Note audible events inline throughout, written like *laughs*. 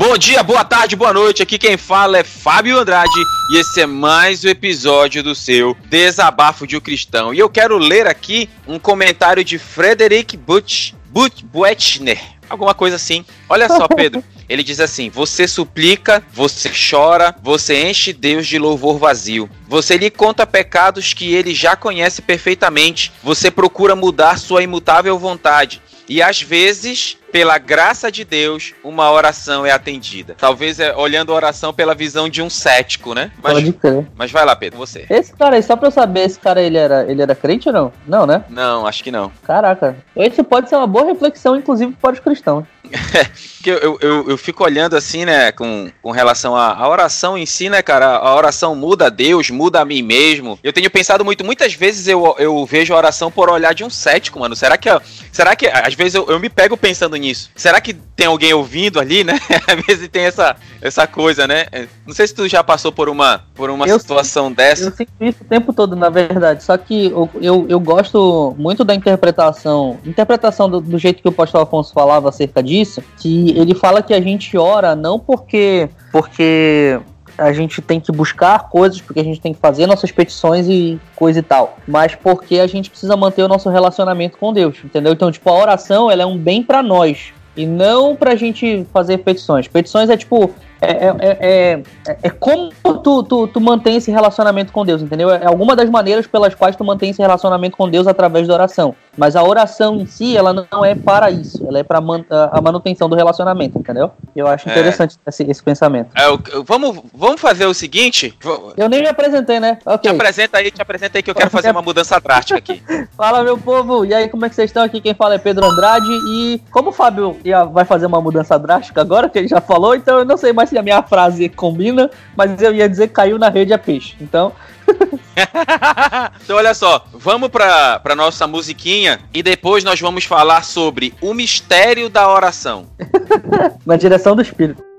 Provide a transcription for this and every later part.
Bom dia, boa tarde, boa noite. Aqui quem fala é Fábio Andrade e esse é mais um episódio do seu Desabafo de um Cristão. E eu quero ler aqui um comentário de Frederick Butch, Butch Buechner, alguma coisa assim. Olha só, *laughs* Pedro. Ele diz assim: Você suplica, você chora, você enche Deus de louvor vazio. Você lhe conta pecados que ele já conhece perfeitamente. Você procura mudar sua imutável vontade. E às vezes, pela graça de Deus, uma oração é atendida. Talvez é, olhando a oração pela visão de um cético, né? Mas, Pode crer. mas vai lá, Pedro, você. Esse cara aí, só pra eu saber, esse cara ele era, ele era crente ou não? Não, né? Não, acho que não. Caraca. Esse pode ser uma boa reflexão, inclusive, para os cristãos. *laughs* Porque eu, eu, eu fico olhando assim, né, com, com relação à, à oração em si, né, cara? A oração muda a Deus, muda a mim mesmo. Eu tenho pensado muito, muitas vezes eu, eu vejo a oração por olhar de um cético, mano. Será que, será que às vezes eu, eu me pego pensando nisso? Será que tem alguém ouvindo ali, né? *laughs* Às vezes tem essa, essa coisa, né? Não sei se tu já passou por uma, por uma Eu situação dessa. Eu sinto isso o tempo todo, na verdade. Só que eu, eu, eu gosto muito da interpretação. Interpretação do, do jeito que o pastor Afonso falava acerca disso. Que ele fala que a gente ora não porque. porque a gente tem que buscar coisas, porque a gente tem que fazer nossas petições e coisa e tal. Mas porque a gente precisa manter o nosso relacionamento com Deus, entendeu? Então, tipo, a oração ela é um bem pra nós. E não pra gente fazer petições. Petições é tipo. É, é, é, é, é como tu, tu, tu mantém esse relacionamento com Deus, entendeu? É alguma das maneiras pelas quais tu mantém esse relacionamento com Deus através da oração. Mas a oração em si, ela não é para isso. Ela é para man a manutenção do relacionamento, entendeu? Eu acho É. interessante esse, esse pensamento. É, eu- vamos, vamos fazer o seguinte. Eu nem me apresentei, né? Te Ok. apresenta aí, te apresenta aí que eu quero *laughs* fazer uma mudança drástica aqui. *laughs* Fala, meu povo. E aí, como é que vocês estão? Aqui quem fala é Pedro Andrade. E como o Fábio ia- vai fazer uma mudança drástica agora, que ele já falou, então eu não sei mais se a minha frase combina, mas eu ia dizer caiu na rede é peixe. Então, *laughs* então, olha só, vamos pra, pra nossa musiquinha e depois nós vamos falar sobre o mistério da oração. *laughs* na direção do Espírito.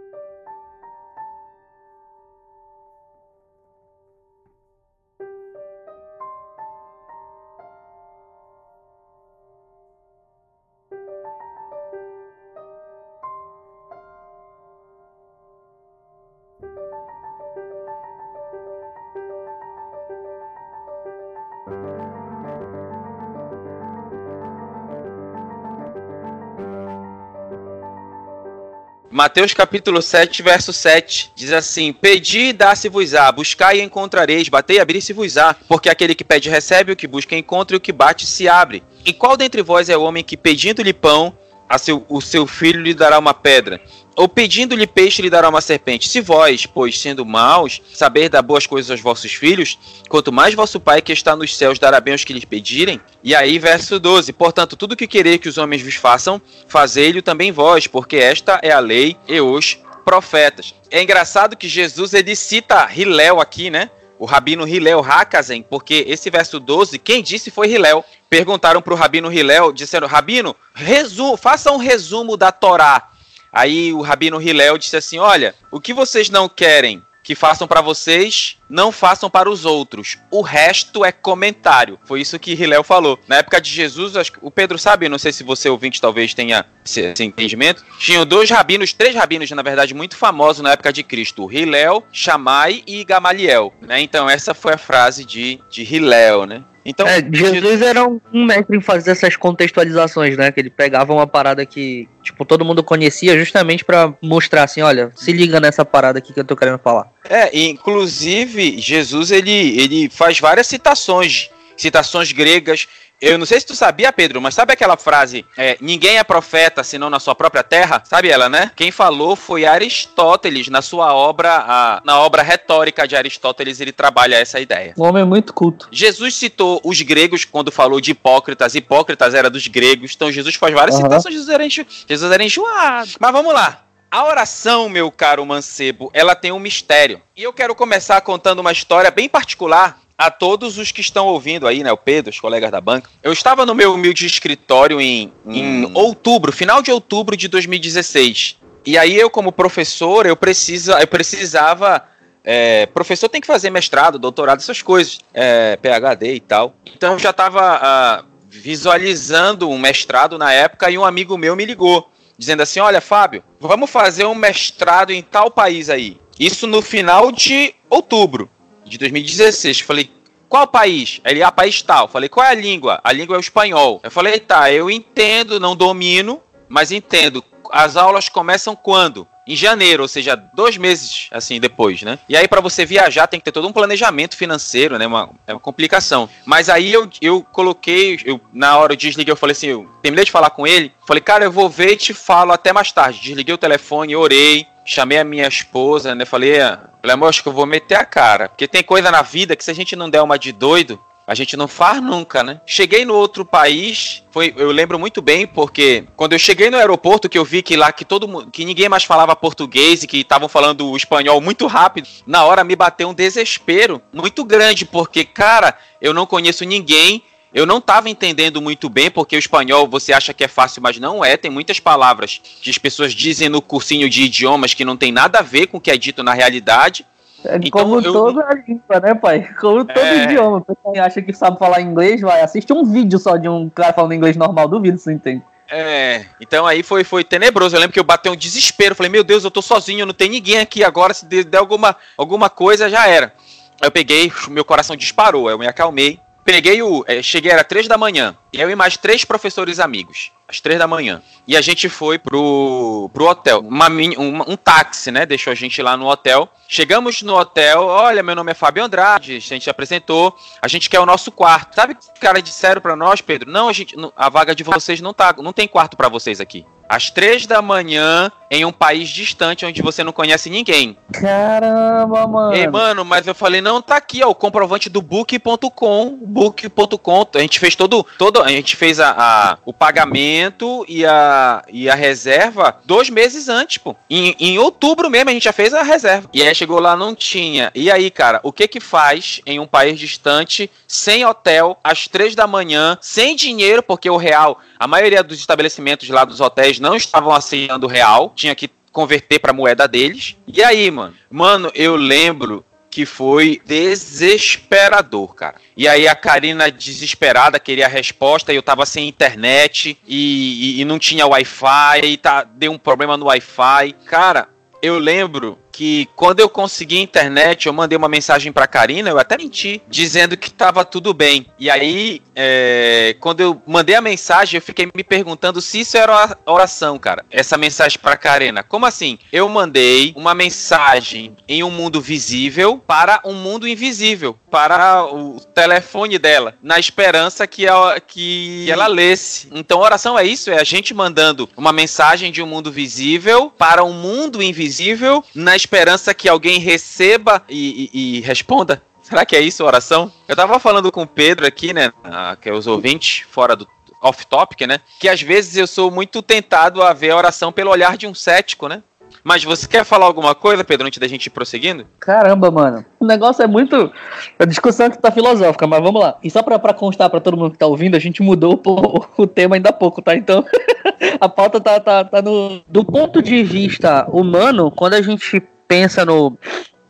Mateus capítulo 7, verso 7, diz assim: Pedi e dá-se-vos-á, buscai e encontrareis, batei e abri-se-vos-á, porque aquele que pede recebe, o que busca encontra e o que bate se abre. E qual dentre vós é o homem que pedindo-lhe pão, seu, o seu filho lhe dará uma pedra? Ou pedindo-lhe peixe lhe dará uma serpente? Se vós, pois, sendo maus, saber dar boas coisas aos vossos filhos, quanto mais vosso Pai que está nos céus dará bem aos que lhes pedirem? E aí, verso 12: Portanto, tudo que querer que os homens vos façam, fazei-lhe também vós, porque esta é a lei e os profetas. É engraçado que Jesus ele cita Hilel aqui, né? O rabino Hilel Hakazen, porque esse verso 12, quem disse foi Hilel. Perguntaram para o rabino Hilel, disseram: Rabino, resu faça um resumo da Torá. Aí o rabino Hilel disse assim: Olha, o que vocês não querem que façam para vocês, não façam para os outros. O resto é comentário. Foi isso que Hilel falou. Na época de Jesus, acho que o Pedro sabe, não sei se você ouvinte talvez tenha esse, esse entendimento. Tinham dois rabinos, três rabinos, na verdade, muito famosos na época de Cristo: Hilel, Shammai e Gamaliel. Né? Então, essa foi a frase de, de Hilel, né? Então, É, Jesus era um, mestre em fazer essas contextualizações, né? Que ele pegava uma parada que, tipo, todo mundo conhecia justamente pra mostrar assim, olha, se liga nessa parada aqui que eu tô querendo falar. É, inclusive, Jesus ele, ele faz várias citações, citações gregas. Eu não sei se tu sabia, Pedro, mas sabe aquela frase, é, ninguém é profeta senão na sua própria terra? Sabe ela, né? Quem falou foi Aristóteles, na sua obra, a- na obra retórica de Aristóteles, ele trabalha essa ideia. Um homem muito culto. Jesus citou os gregos quando falou de hipócritas. Hipócritas era dos gregos. Então Jesus faz várias Aham. citações. Jesus era, enxu... Jesus era enjoado. Mas vamos lá. A oração, meu caro mancebo, ela tem um mistério. E eu quero começar contando uma história bem particular a todos os que estão ouvindo aí, né? O Pedro, os colegas da banca. Eu estava no meu humilde escritório em, em outubro, final de outubro de 2016. E aí eu, como professor, eu, precisa, eu precisava é, professor tem que fazer mestrado, doutorado, essas coisas, é, PhD e tal. Então eu já estava visualizando um mestrado na época e um amigo meu me ligou. Dizendo assim: olha, Fábio, vamos fazer um mestrado em tal país aí. Isso no final de outubro de 2016. Eu falei, qual país? Ele, ah, país tal. Falei, qual é a língua? A língua é o espanhol. Eu falei, tá, eu entendo, não domino, mas entendo. As aulas começam quando? Em janeiro, ou seja, dois meses assim depois, né? E aí para você viajar tem que ter todo um planejamento financeiro, né? Uma, é uma complicação. Mas aí eu, eu coloquei, eu, na hora eu desliguei, eu falei assim, eu terminei de falar com ele, falei, cara, eu vou ver e te falo até mais tarde. Desliguei o telefone, orei, chamei a minha esposa, né? Falei, falei, amor, acho que eu vou meter a cara. Porque tem coisa na vida que se a gente não der uma de doido, a gente não faz nunca, né? Cheguei no outro país, foi, eu lembro muito bem porque quando eu cheguei no aeroporto que eu vi que lá que todo que ninguém mais falava português e que estavam falando o espanhol muito rápido, na hora me bateu um desespero muito grande porque cara, eu não conheço ninguém eu não estava entendendo muito bem, porque o espanhol você acha que é fácil, mas não é. Tem muitas palavras que as pessoas dizem no cursinho de idiomas que não tem nada a ver com o que é dito na realidade. É então, como eu... toda a língua, né, pai? Como todo é... idioma. Pessoal acha que sabe falar inglês, vai, assiste um vídeo só de um cara falando inglês normal, duvido você entende. É, então aí foi, foi tenebroso. Eu lembro que eu bati um desespero. Falei, meu Deus, eu tô sozinho, não tem ninguém aqui agora. Se der alguma, alguma coisa, já era. Eu peguei, meu coração disparou. Eu me acalmei. Peguei o. É, cheguei, era três da manhã. Eu e mais três professores amigos. Às três da manhã. E a gente foi pro, pro hotel. Uma, um, táxi, né? Deixou a gente lá no hotel. Chegamos no hotel. Olha, meu nome é Fábio Andrade. A gente apresentou. A gente quer o nosso quarto. Sabe o que os caras disseram pra nós, Pedro? Não, a gente. A vaga de vocês não tá. Não tem quarto para vocês aqui às três da manhã em um país distante onde você não conhece ninguém. Caramba, mano. Ei, mano, mas eu falei, não, tá aqui, ó, o comprovante do book.com, book.com. A gente fez todo, todo a gente fez a, a, o pagamento e a, e a reserva dois meses antes, pô. Em, em outubro mesmo a gente já fez a reserva. E aí chegou lá, não tinha. E aí, cara, o que que faz em um país distante, sem hotel, às três da manhã, sem dinheiro, porque o real, a maioria dos estabelecimentos lá dos hotéis não estavam aceitando real, tinha que converter para moeda deles. E aí, mano? Mano, eu lembro que foi desesperador, cara. E aí a Karina desesperada queria a resposta e eu tava sem internet e, e, e não tinha Wi-Fi e tá, deu um problema no Wi-Fi. Cara, eu lembro que quando eu consegui internet, eu mandei uma mensagem pra Karina, eu até menti, dizendo que tava tudo bem. E aí, é, quando eu mandei a mensagem, eu fiquei me perguntando se isso era oração, cara. Essa mensagem pra Karina. Como assim? Eu mandei uma mensagem em um mundo visível para um mundo invisível, para o telefone dela, na esperança que ela, que ela lesse. Então, oração é isso, é a gente mandando uma mensagem de um mundo visível para um mundo invisível na esperança que alguém receba e, e, e responda? Será que é isso, oração? Eu tava falando com o Pedro aqui, né? que é os ouvintes, fora do off-topic, né? Que às vezes eu sou muito tentado a ver a oração pelo olhar de um cético, né? Mas você quer falar alguma coisa, Pedro, antes da gente ir prosseguindo? Caramba, mano. O negócio é muito. A discussão que tá filosófica, mas vamos lá. E só pra, pra constar pra todo mundo que tá ouvindo, a gente mudou o, o tema ainda há pouco, tá? Então, *laughs* a pauta tá, tá, tá no. Do ponto de vista humano, quando a gente pensa no,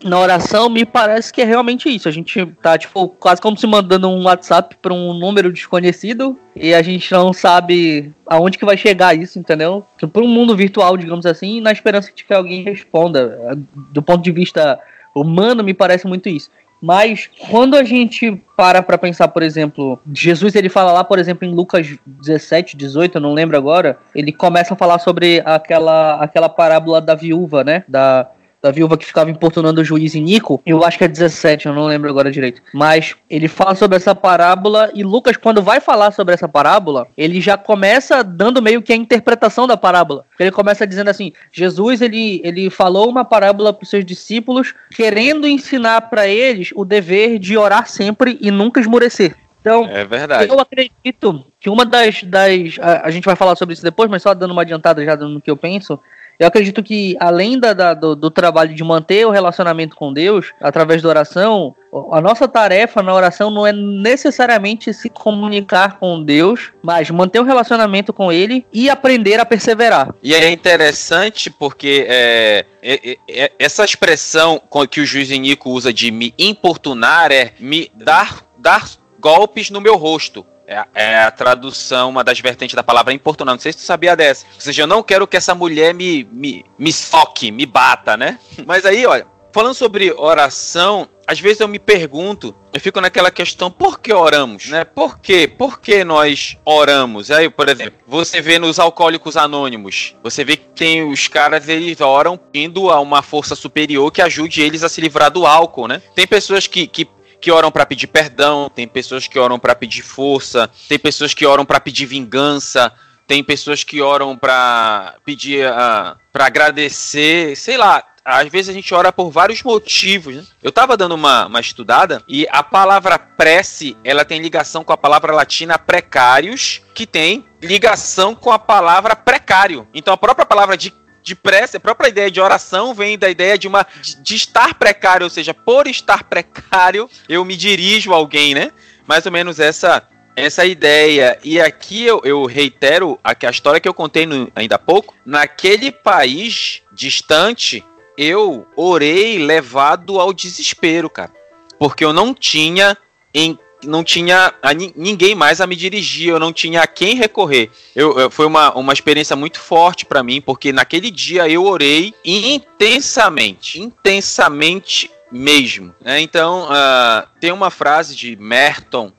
na oração, me parece que é realmente isso. A gente tá, tipo, quase como se mandando um WhatsApp para um número desconhecido e a gente não sabe aonde que vai chegar isso, entendeu? Para um mundo virtual, digamos assim, na esperança de que alguém responda. Do ponto de vista humano, me parece muito isso. Mas quando a gente para para pensar, por exemplo, Jesus ele fala lá, por exemplo, em Lucas 17, 18, eu não lembro agora, ele começa a falar sobre aquela aquela parábola da viúva, né? Da da viúva que ficava importunando o juiz em Nico, eu acho que é 17, eu não lembro agora direito. Mas ele fala sobre essa parábola e Lucas, quando vai falar sobre essa parábola, ele já começa dando meio que a interpretação da parábola. Ele começa dizendo assim: Jesus ele, ele falou uma parábola para os seus discípulos, querendo ensinar para eles o dever de orar sempre e nunca esmorecer. Então, é verdade. eu acredito que uma das. das a, a, gente vai falar sobre isso depois, mas só dando uma adiantada já no que eu penso. Eu acredito que, além da, da do, do, trabalho de manter o relacionamento com Deus, através da oração, a nossa tarefa na oração não é necessariamente se comunicar com Deus, mas manter o um relacionamento com Ele e aprender a perseverar. E é interessante porque é, é, é, essa expressão que o juiz Nico usa de me importunar é me dar, dar golpes no meu rosto. É, é, a tradução, uma das vertentes da palavra importunar. Não sei se tu sabia dessa. Ou seja, eu não quero que essa mulher me, me, me soque, me bata, né? *laughs* Mas aí, olha, falando sobre oração, às vezes eu me pergunto, eu fico naquela questão, por que oramos, né? Por quê? Por que nós oramos? Aí, por exemplo, você vê nos alcoólicos anônimos, você vê que tem os caras, eles oram indo a uma força superior que ajude eles a se livrar do álcool, né? Tem pessoas que, que que oram para pedir perdão, tem pessoas que oram para pedir força, tem pessoas que oram para pedir vingança, tem pessoas que oram para pedir, uh, ah, para agradecer, sei lá às vezes a gente ora por vários motivos. Né? Eu estava dando uma, uma estudada e a palavra prece ela tem ligação com a palavra latina precários, que tem ligação com a palavra precário. Então a própria palavra de de prece, a própria ideia de oração vem da ideia de uma de, estar precário, ou seja, por estar precário, eu me dirijo a alguém, né? Mais ou menos essa essa ideia. E aqui eu, eu reitero a, a história que eu contei no, ainda há pouco. Naquele país distante, eu orei levado ao desespero, cara. Porque eu não tinha em não tinha a, ninguém mais a me dirigir, eu não tinha a quem recorrer. Eu, eu foi uma, uma experiência muito forte para mim, porque naquele dia eu orei intensamente, intensamente mesmo. Né? Então, uh, tem uma frase de Merton,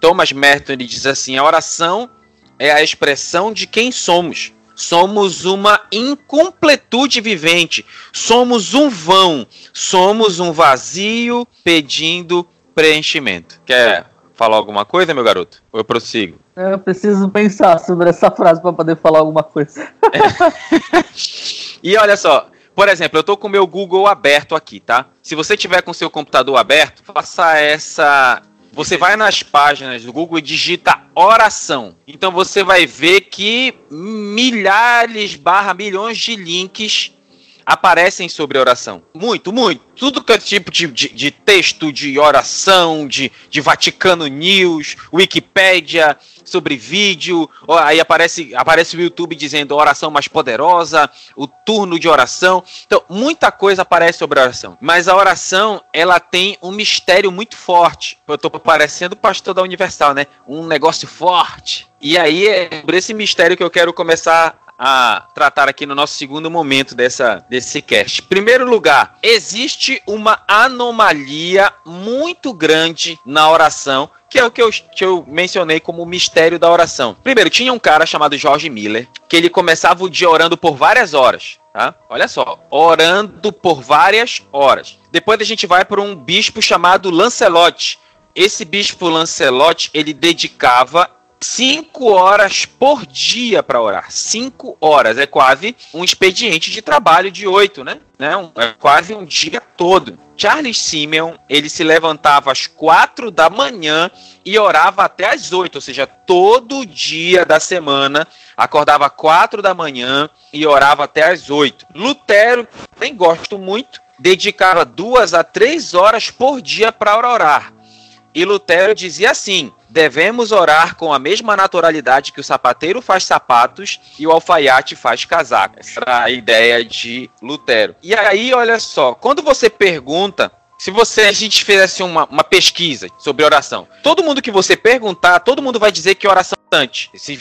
Thomas Merton, ele diz assim: a oração é a expressão de quem somos. Somos uma incompletude vivente. Somos um vão. Somos um vazio pedindo preenchimento. Quer falar alguma coisa, meu garoto? Ou eu prossigo? Eu preciso pensar sobre essa frase para poder falar alguma coisa. *laughs* e olha só, por exemplo, eu estou com o meu Google aberto aqui, tá? Se você tiver com o seu computador aberto, faça essa você vai nas páginas do Google e digita oração. Então você vai ver que milhares barra milhões de links aparecem sobre oração. Muito, muito. Tudo que é tipo de, de, de texto de oração, de, de Vaticano News, Wikipédia, sobre vídeo, aí aparece, aparece o YouTube dizendo oração mais poderosa, o turno de oração. Então, muita coisa aparece sobre oração. Mas a oração, ela tem um mistério muito forte. Eu tô parecendo pastor da Universal, né? Um negócio forte. E aí é por esse mistério que eu quero começar a tratar aqui no nosso segundo momento dessa, desse cast. Primeiro lugar, existe uma anomalia muito grande na oração que é o que eu, que eu mencionei como o mistério da oração. Primeiro, tinha um cara chamado George Miller, que ele começava o dia orando por várias horas. Tá? Olha só, orando por várias horas. Depois a gente vai para um bispo chamado Lancelot. Esse bispo Lancelot, ele dedicava cinco horas por dia para orar. Cinco horas. É quase um expediente de trabalho de oito, né? né? É quase um dia todo. Charles Simeon, ele se levantava às quatro da manhã e orava até às oito, ou seja, todo dia da semana, acordava quatro da manhã e orava até às oito. Lutero, nem gosto muito, dedicava duas a três horas por dia para orar. E Lutero dizia assim: devemos orar com a mesma naturalidade que o sapateiro faz sapatos e o alfaiate faz casacas. Essa era a ideia de Lutero. E aí, olha só, quando você pergunta se você a gente fizesse uma, uma pesquisa sobre oração, todo mundo que você perguntar, todo mundo vai dizer que oração é importante. Se,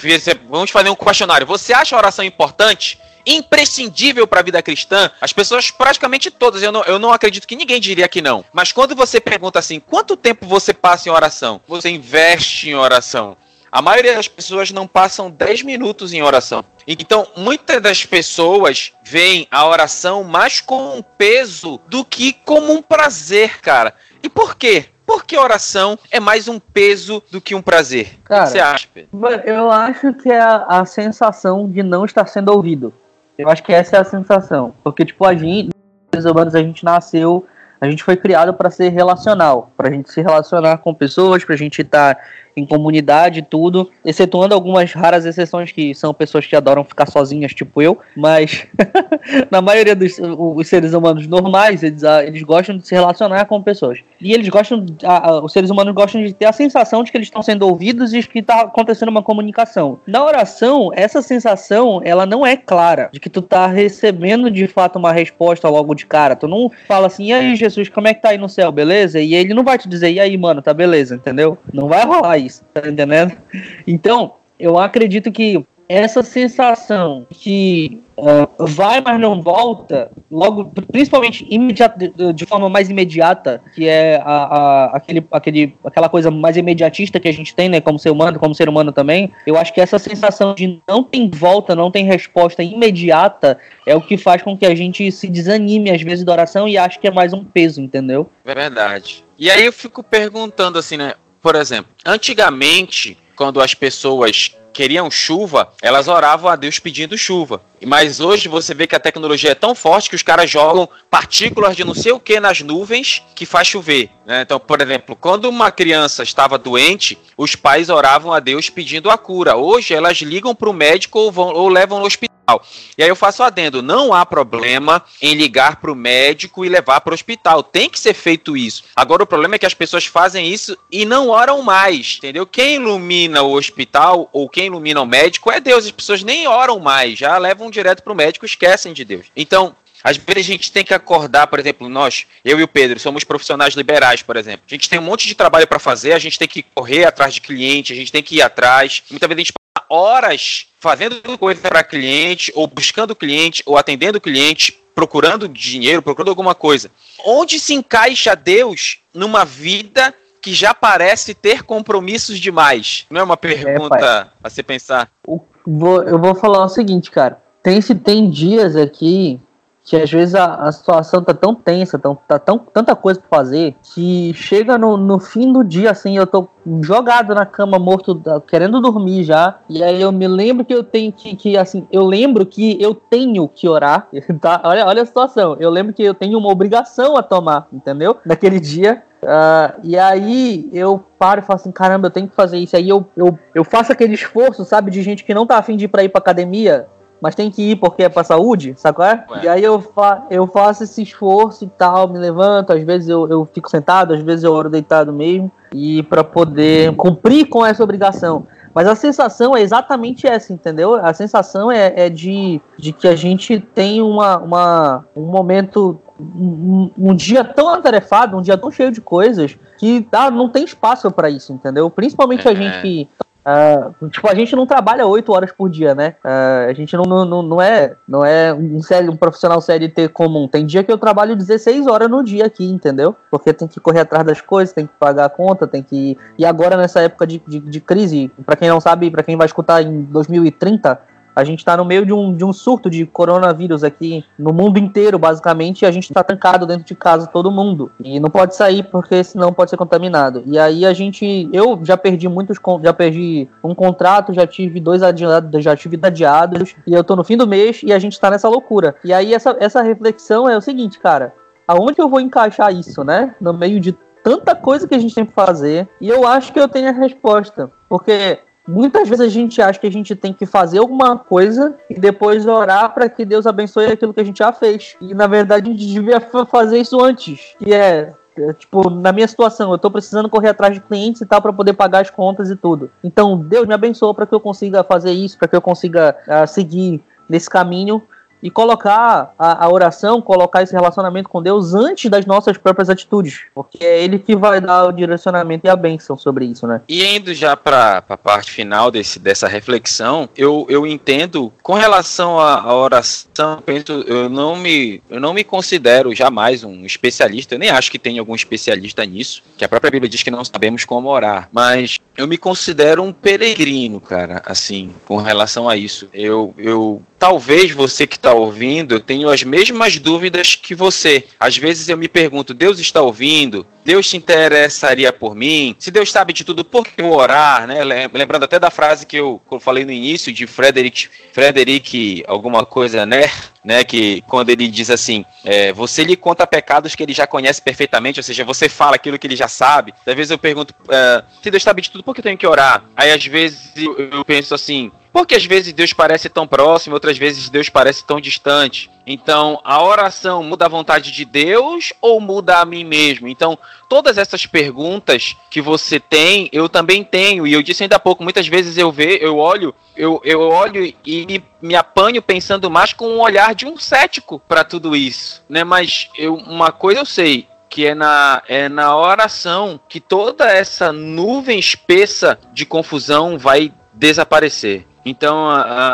vamos fazer um questionário. Você acha oração importante? Imprescindível para a vida cristã, as pessoas praticamente todas, eu não, eu não acredito que ninguém diria que não. Mas quando você pergunta assim, quanto tempo você passa em oração? Você investe em oração? A maioria das pessoas não passam 10 minutos em oração. Então, muitas das pessoas veem a oração mais como um peso do que como um prazer, cara. E por quê? Porque oração é mais um peso do que um prazer. Cara, o que você acha, Pedro? Eu acho que é a, a sensação de não estar sendo ouvido. Eu acho que essa é a sensação. Porque, tipo, a gente, os humanos, a gente nasceu, a gente foi criado para ser relacional, para a gente se relacionar com pessoas, para a gente estar tá em comunidade e tudo, excetuando algumas raras exceções que são pessoas que adoram ficar sozinhas, tipo eu, mas *laughs* na maioria dos os seres humanos normais, eles, ah, eles gostam de se relacionar com pessoas. E eles gostam, a, a, os seres humanos gostam de ter a sensação de que eles estão sendo ouvidos e que está acontecendo uma comunicação. Na oração, essa sensação, ela não é clara, de que tu tá recebendo de fato uma resposta logo de cara. Tu não fala assim, e aí Jesus, como é que tá aí no céu, beleza? E ele não vai te dizer, e aí, mano, tá beleza, entendeu? Não vai rolar isso tá entendendo? Então, eu acredito que essa sensação que uh, vai, mas não volta, logo, principalmente imediato, de forma mais imediata, que é a, a, aquele, aquele, aquela coisa mais imediatista que a gente tem, né, como ser humano, como ser humano também, eu acho que essa sensação de não tem volta, não tem resposta imediata, é o que faz com que a gente se desanime às vezes da oração e ache que é mais um peso, entendeu? É verdade. E aí eu fico perguntando assim, né, por exemplo, antigamente, quando as pessoas queriam chuva, elas oravam a Deus pedindo chuva. Mas hoje você vê que a tecnologia é tão forte que os caras jogam partículas de não sei o que nas nuvens que faz chover. Né? Então, por exemplo, quando uma criança estava doente, os pais oravam a Deus pedindo a cura. Hoje elas ligam para o médico ou, vão, ou levam no hospital. E aí eu faço adendo, não há problema em ligar para o médico e levar para o hospital. Tem que ser feito isso. Agora o problema é que as pessoas fazem isso e não oram mais, entendeu? Quem ilumina o hospital ou quem ilumina o médico é Deus. As pessoas nem oram mais, já levam direto para o médico, esquecem de Deus. Então, às vezes a gente tem que acordar, por exemplo, nós, eu e o Pedro, somos profissionais liberais, por exemplo. A gente tem um monte de trabalho para fazer, a gente tem que correr atrás de cliente, a gente tem que ir atrás. Muitas vezes a gente passa horas fazendo coisa para cliente, ou buscando cliente, ou atendendo cliente, procurando dinheiro, procurando alguma coisa. Onde se encaixa Deus numa vida que já parece ter compromissos demais? Não é uma pergunta é, a se pensar. eu vou falar o seguinte, cara. Tem, tem dias aqui que às vezes a, a situação tá tão tensa, tão, tá tão, tanta coisa pra fazer, que chega no, no fim do dia, assim, eu tô jogado na cama, morto, querendo dormir já, e aí eu me lembro que eu tenho que, que assim, eu lembro que eu tenho que orar, *laughs* tá? Olha, olha a situação, eu lembro que eu tenho uma obrigação a tomar, entendeu? Naquele dia, Uh, e aí eu paro e falo assim, caramba, eu tenho que fazer isso. Aí eu, eu, eu faço aquele esforço, sabe, de gente que não tá afim de ir pra ir pra academia, mas tem que ir porque é pra saúde, qual é? E aí eu, fa eu faço esse esforço e tal, me levanto, às vezes eu, eu fico sentado, às vezes eu oro deitado mesmo, e para poder cumprir com essa obrigação. Mas a sensação é exatamente essa, entendeu? A sensação é, é de, de que a gente tem uma, uma, um momento um, um, dia tão atarefado, um dia tão cheio de coisas, que ah, não tem espaço para isso, entendeu? Principalmente é. a gente que Uh, tipo, a gente não trabalha oito horas por dia, né? Uh, a gente não, não, não é, não é um, sério, um profissional CLT comum. Tem dia que eu trabalho 16 horas no dia aqui, entendeu? Porque tem que correr atrás das coisas, tem que pagar a conta, tem que. E agora, nessa época de, de, de crise, para quem não sabe, para quem vai escutar em 2030, a gente está no meio de um, de um surto de coronavírus aqui no mundo inteiro, basicamente, e a gente está trancado dentro de casa, todo mundo. E não pode sair porque senão pode ser contaminado. E aí a gente. Eu já perdi muitos. Já perdi um contrato, já tive dois adiados, já tive adiados, e eu tô no fim do mês e a gente está nessa loucura. E aí essa, essa reflexão é o seguinte, cara. Aonde eu vou encaixar isso, né? No meio de tanta coisa que a gente tem que fazer. E eu acho que eu tenho a resposta. Porque Muitas vezes a gente acha que a gente tem que fazer alguma coisa e depois orar para que Deus abençoe aquilo que a gente já fez. E na verdade a gente devia fazer isso antes. Que é, é tipo, na minha situação, eu tô precisando correr atrás de clientes e tal para poder pagar as contas e tudo. Então, Deus me abençoa para que eu consiga fazer isso, para que eu consiga uh, seguir nesse caminho e colocar a, a, oração, colocar esse relacionamento com Deus antes das nossas próprias atitudes, porque é Ele que vai dar o direcionamento e a bênção sobre isso, né? E indo já para a parte final desse, dessa reflexão, eu, eu entendo com relação à, oração, eu não me eu não me considero jamais um especialista, eu nem acho que tem algum especialista nisso, que a própria Bíblia diz que não sabemos como orar, mas eu me considero um peregrino, cara, assim, com relação a isso. Eu, eu talvez você que está ouvindo, eu tenho as mesmas dúvidas que você. Às vezes eu me pergunto, Deus está ouvindo? Deus se interessaria por mim? Se Deus sabe de tudo, por que eu orar? Né? Lembrando até da frase que eu, falei no início de Frederick, Frederick alguma coisa, né? né? Que quando ele diz assim, é, você lhe conta pecados que ele já conhece perfeitamente, ou seja, você fala aquilo que ele já sabe. Às vezes eu pergunto, é, se Deus sabe de tudo, por que eu tenho que orar? Aí às vezes eu penso assim, porque às vezes Deus parece tão próximo, outras vezes Deus parece tão distante. Então, a oração muda a vontade de Deus ou muda a mim mesmo? Então, todas essas perguntas que você tem, eu também tenho. E eu disse ainda há pouco, muitas vezes eu vejo, eu olho, eu, eu olho e me, me apanho pensando mais com um olhar de um cético para tudo isso, né? Mas eu, uma coisa eu sei, que é na, é na oração que toda essa nuvem espessa de confusão vai desaparecer. Então,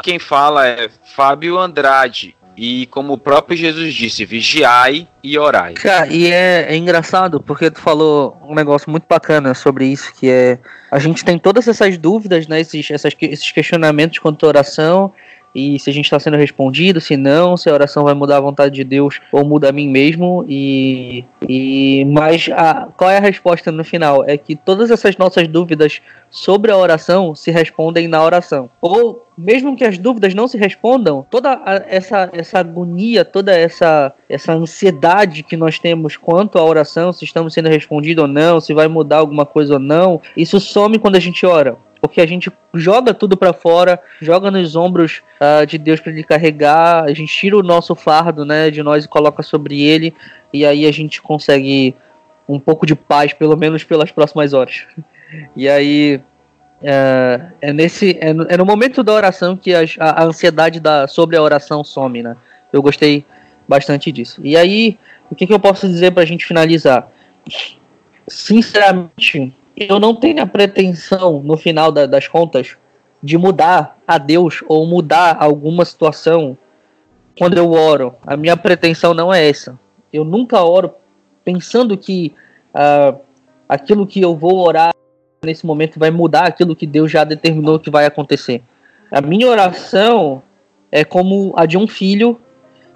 quem fala é Fábio Andrade. E como o próprio Jesus disse, vigiai e orai. Cara, e é, é, engraçado porque tu falou um negócio muito bacana sobre isso, que é a gente tem todas essas dúvidas, né, esses, essas, esses questionamentos quanto à oração, e se a gente está sendo respondido, se não, se a oração vai mudar a vontade de Deus ou muda a mim mesmo. E, e mas a, qual é a resposta no final? É que todas essas nossas dúvidas sobre a oração se respondem na oração. Ou mesmo que as dúvidas não se respondam, toda a, essa, essa agonia, toda essa, essa ansiedade que nós temos quanto à oração, se estamos sendo respondidos ou não, se vai mudar alguma coisa ou não, isso some quando a gente ora porque a gente joga tudo para fora, joga nos ombros uh, de Deus para ele carregar, a gente tira o nosso fardo, né, de nós e coloca sobre ele, e aí a gente consegue um pouco de paz, pelo menos pelas próximas horas. *laughs* E aí uh, é nesse é no, é no, momento da oração que a, a ansiedade da, sobre a oração some, né? Eu gostei bastante disso. E aí, o que, que eu posso dizer para a gente finalizar? Sinceramente, eu não tenho a pretensão, no final da, das contas, de mudar a Deus ou mudar alguma situação quando eu oro. A minha pretensão não é essa. Eu nunca oro pensando que uh, aquilo que eu vou orar nesse momento vai mudar aquilo que Deus já determinou que vai acontecer. A minha oração é como a de um filho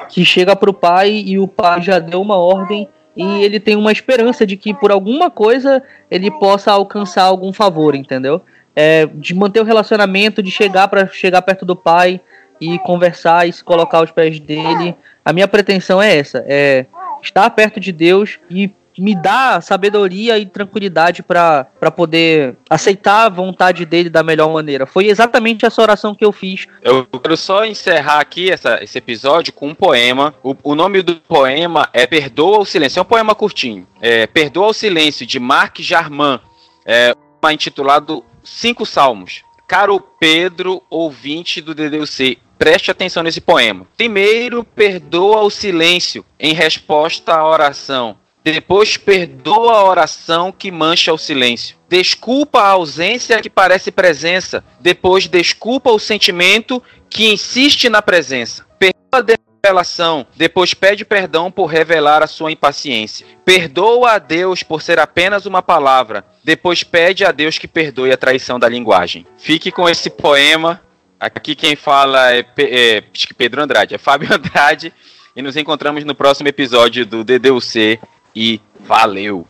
que chega para o pai e o pai já deu uma ordem e ele tem uma esperança de que por alguma coisa ele possa alcançar algum favor, entendeu? É, de manter o relacionamento, de chegar para chegar perto do pai e conversar e se colocar aos pés dele. A minha pretensão é essa, é estar perto de Deus e me dá sabedoria e tranquilidade para poder aceitar a vontade dele da melhor maneira. Foi exatamente essa oração que eu fiz. Eu quero só encerrar aqui essa, esse episódio com um poema. O, o nome do poema é Perdoa o Silêncio. É um poema curtinho. É Perdoa o Silêncio, de Marc Jarman. É intitulado Cinco Salmos. Caro Pedro, ouvinte do DDC, preste atenção nesse poema. Primeiro, perdoa o silêncio em resposta à oração. Depois perdoa a oração que mancha o silêncio. Desculpa a ausência que parece presença. Depois desculpa o sentimento que insiste na presença. Perdoa a revelação. Depois pede perdão por revelar a sua impaciência. Perdoa a Deus por ser apenas uma palavra. Depois pede a Deus que perdoe a traição da linguagem. Fique com esse poema. Aqui quem fala é, é Pedro Andrade, é Fábio *laughs* Andrade. E nos encontramos no próximo episódio do DDUC e valeu!